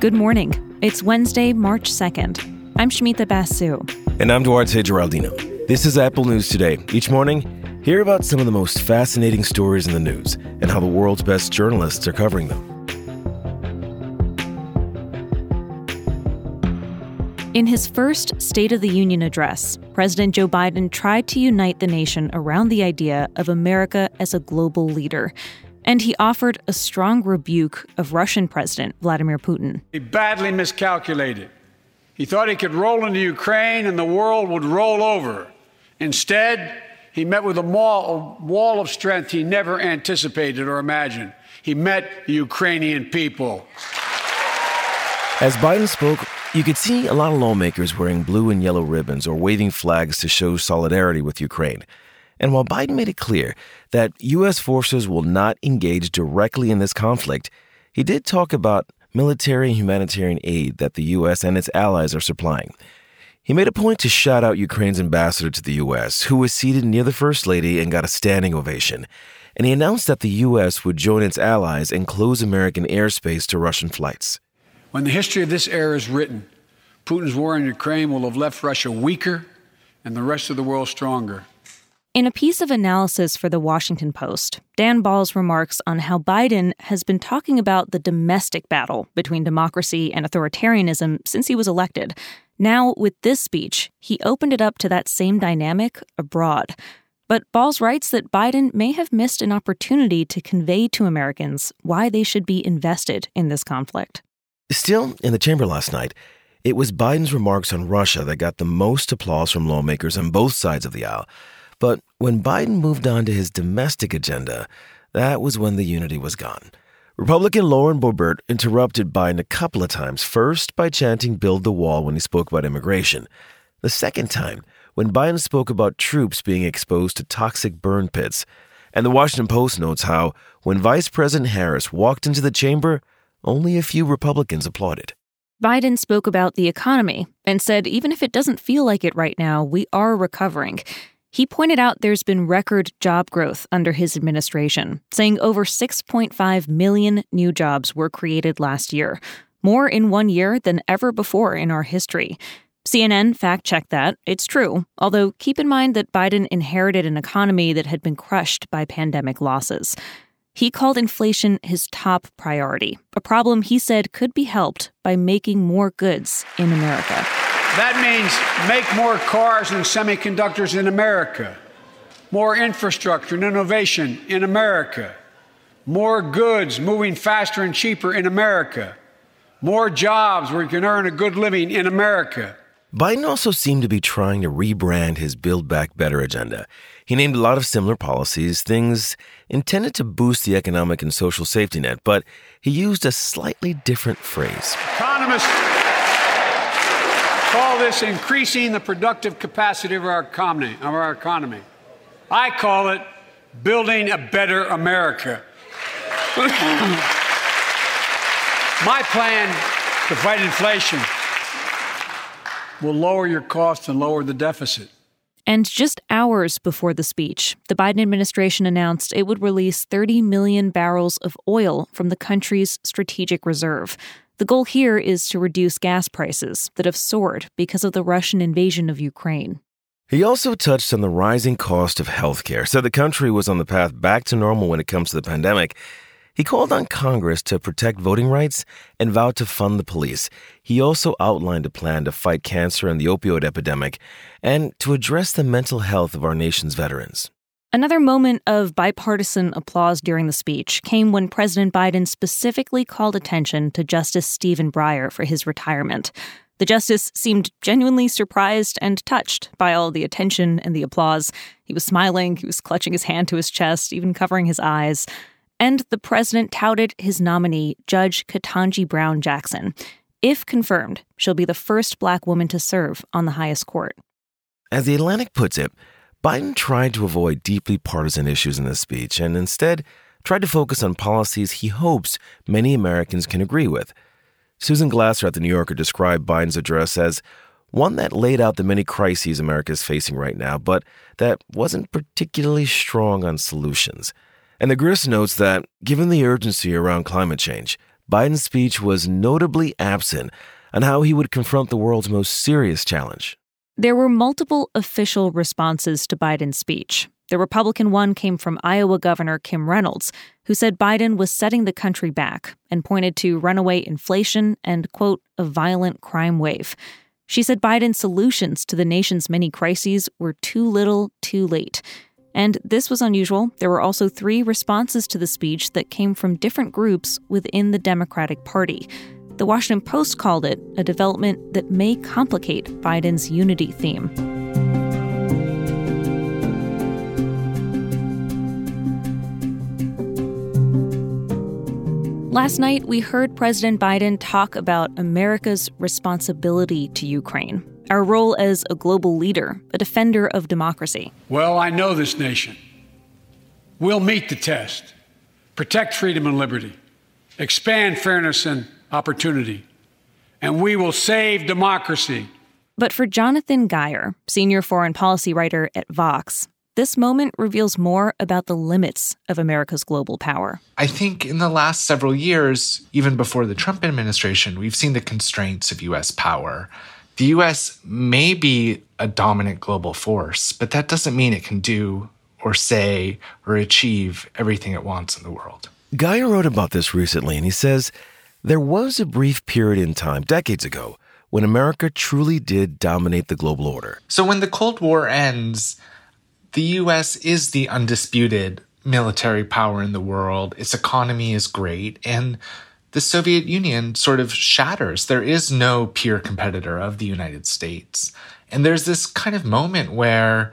Good morning. It's Wednesday, March 2nd. I'm Shumita Basu. And I'm Duarte Geraldino. This is Apple News Today. Each morning, hear about some of the most fascinating stories in the news and how the world's best journalists are covering them. In his first State of the Union address, President Joe Biden tried to unite the nation around the idea of America as a global leader. And he offered a strong rebuke of Russian President Vladimir Putin. He badly miscalculated. He thought he could roll into Ukraine and the world would roll over. Instead, he met with a wall of strength he never anticipated or imagined. He met the Ukrainian people. As Biden spoke, you could see a lot of lawmakers wearing blue and yellow ribbons or waving flags to show solidarity with Ukraine. And while Biden made it clear that U.S. forces will not engage directly in this conflict, he did talk about military and humanitarian aid that the U.S. and its allies are supplying. He made a point to shout out Ukraine's ambassador to the U.S., who was seated near the First Lady and got a standing ovation. And he announced that the U.S. would join its allies and close American airspace to Russian flights. When the history of this era is written, Putin's war in Ukraine will have left Russia weaker and the rest of the world stronger. In a piece of analysis for the Washington Post, Dan Balz remarks on how Biden has been talking about the domestic battle between democracy and authoritarianism since he was elected. Now, with this speech, he opened it up to that same dynamic abroad. But Balz writes that Biden may have missed an opportunity to convey to Americans why they should be invested in this conflict. Still, in the chamber last night, it was Biden's remarks on Russia that got the most applause from lawmakers on both sides of the aisle. But when Biden moved on to his domestic agenda, that was when the unity was gone. Republican Lauren Boebert interrupted Biden a couple of times, first by chanting Build the Wall when he spoke about immigration. The second time, when Biden spoke about troops being exposed to toxic burn pits. And the Washington Post notes how, when Vice President Harris walked into the chamber, only a few Republicans applauded. Biden spoke about the economy and said even if it doesn't feel like it right now, we are recovering. He pointed out there's been record job growth under his administration, saying over 6.5 million new jobs were created last year, more in one year than ever before in our history. CNN fact checked that. It's true, although keep in mind that Biden inherited an economy that had been crushed by pandemic losses. He called inflation his top priority, a problem he said could be helped by making more goods in America. That means make more cars and semiconductors in America, more infrastructure and innovation in America, more goods moving faster and cheaper in America, more jobs where you can earn a good living in America. Biden also seemed to be trying to rebrand his Build Back Better agenda. He named a lot of similar policies, things intended to boost the economic and social safety net, but he used a slightly different phrase. Economists call this increasing the productive capacity of our economy. Of our economy. I call it building a better America. My plan to fight inflation will lower your costs and lower the deficit. And just hours before the speech, the Biden administration announced it would release 30 million barrels of oil from the country's strategic reserve. The goal here is to reduce gas prices that have soared because of the Russian invasion of Ukraine. He also touched on the rising cost of healthcare, said the country was on the path back to normal when it comes to the pandemic, he called on Congress to protect voting rights and vowed to fund the police. He also outlined a plan to fight cancer and the opioid epidemic and to address the mental health of our nation's veterans. Another moment of bipartisan applause during the speech came when President Biden specifically called attention to Justice Stephen Breyer for his retirement. The justice seemed genuinely surprised and touched by all the attention and the applause. He was smiling, he was clutching his hand to his chest, even covering his eyes and the president touted his nominee, Judge Ketanji Brown Jackson. If confirmed, she'll be the first black woman to serve on the highest court. As The Atlantic puts it, Biden tried to avoid deeply partisan issues in this speech and instead tried to focus on policies he hopes many Americans can agree with. Susan Glasser at The New Yorker described Biden's address as one that laid out the many crises America is facing right now, but that wasn't particularly strong on solutions. And the Grist notes that, given the urgency around climate change, Biden's speech was notably absent on how he would confront the world's most serious challenge. There were multiple official responses to Biden's speech. The Republican one came from Iowa Governor Kim Reynolds, who said Biden was setting the country back and pointed to runaway inflation and, quote, a violent crime wave. She said Biden's solutions to the nation's many crises were too little, too late. And this was unusual. There were also three responses to the speech that came from different groups within the Democratic Party. The Washington Post called it a development that may complicate Biden's unity theme. Last night, we heard President Biden talk about America's responsibility to Ukraine, our role as a global leader, a defender of democracy. Well, I know this nation. We'll meet the test, protect freedom and liberty, expand fairness and opportunity, and we will save democracy. But for Jonathan Guyer, senior foreign policy writer at Vox, this moment reveals more about the limits of America's global power. I think in the last several years, even before the Trump administration, we've seen the constraints of US power. The US may be a dominant global force, but that doesn't mean it can do or say or achieve everything it wants in the world. Guyer wrote about this recently, and he says there was a brief period in time, decades ago, when America truly did dominate the global order. So when the Cold War ends, the US is the undisputed military power in the world. Its economy is great. And the Soviet Union sort of shatters. There is no peer competitor of the United States. And there's this kind of moment where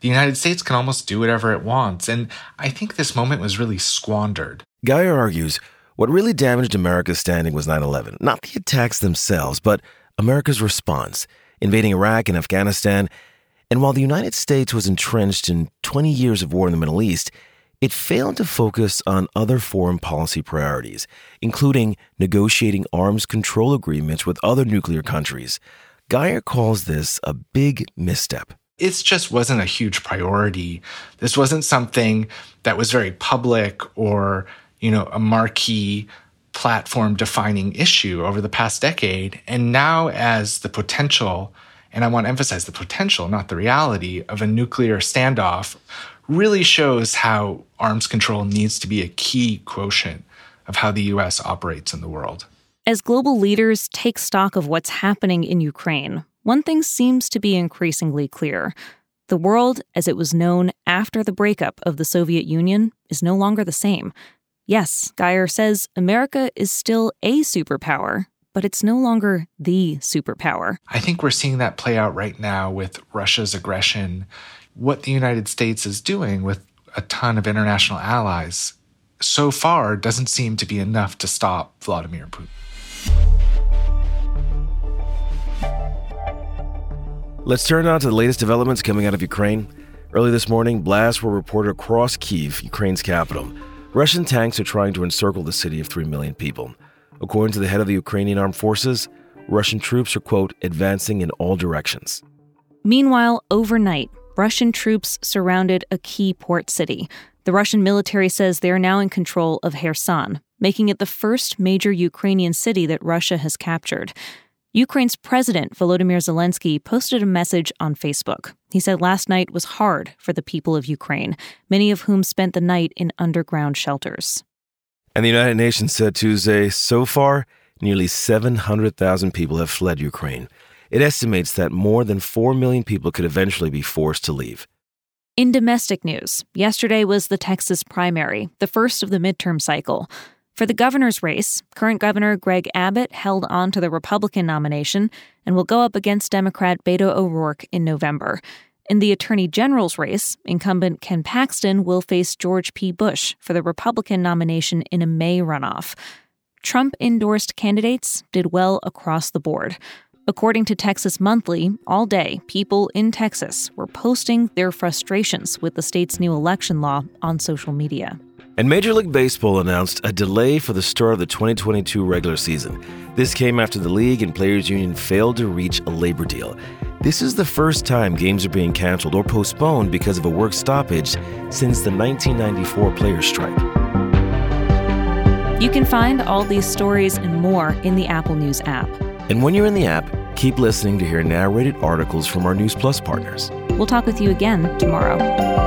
the United States can almost do whatever it wants. And I think this moment was really squandered. Guyer argues what really damaged America's standing was 9 11. Not the attacks themselves, but America's response, invading Iraq and Afghanistan and while the United States was entrenched in 20 years of war in the Middle East, it failed to focus on other foreign policy priorities, including negotiating arms control agreements with other nuclear countries. Guyer calls this a big misstep. It just wasn't a huge priority. This wasn't something that was very public or, you know, a marquee platform defining issue over the past decade. And now, as the potential and I want to emphasize the potential, not the reality, of a nuclear standoff really shows how arms control needs to be a key quotient of how the US operates in the world. As global leaders take stock of what's happening in Ukraine, one thing seems to be increasingly clear. The world, as it was known after the breakup of the Soviet Union, is no longer the same. Yes, Guyer says America is still a superpower, but it's no longer the superpower. I think we're seeing that play out right now with Russia's aggression. What the United States is doing with a ton of international allies so far doesn't seem to be enough to stop Vladimir Putin. Let's turn now to the latest developments coming out of Ukraine. Early this morning, blasts were reported across Kiev, Ukraine's capital. Russian tanks are trying to encircle the city of 3 million people. According to the head of the Ukrainian armed forces, Russian troops are, quote, advancing in all directions. Meanwhile, overnight, Russian troops surrounded a key port city. The Russian military says they are now in control of Kherson, making it the first major Ukrainian city that Russia has captured. Ukraine's president, Volodymyr Zelensky, posted a message on Facebook. He said last night was hard for the people of Ukraine, many of whom spent the night in underground shelters. And the United Nations said Tuesday so far, nearly 700,000 people have fled Ukraine. It estimates that more than 4 million people could eventually be forced to leave. In domestic news, yesterday was the Texas primary, the first of the midterm cycle. For the governor's race, current Governor Greg Abbott held on to the Republican nomination and will go up against Democrat Beto O'Rourke in November. In the Attorney General's race, incumbent Ken Paxton will face George P. Bush for the Republican nomination in a May runoff. Trump endorsed candidates did well across the board. According to Texas Monthly, all day, people in Texas were posting their frustrations with the state's new election law on social media. And Major League Baseball announced a delay for the start of the 2022 regular season. This came after the league and players union failed to reach a labor deal. This is the first time games are being canceled or postponed because of a work stoppage since the 1994 players' strike. You can find all these stories and more in the Apple News app. And when you're in the app, keep listening to hear narrated articles from our News Plus partners. We'll talk with you again tomorrow.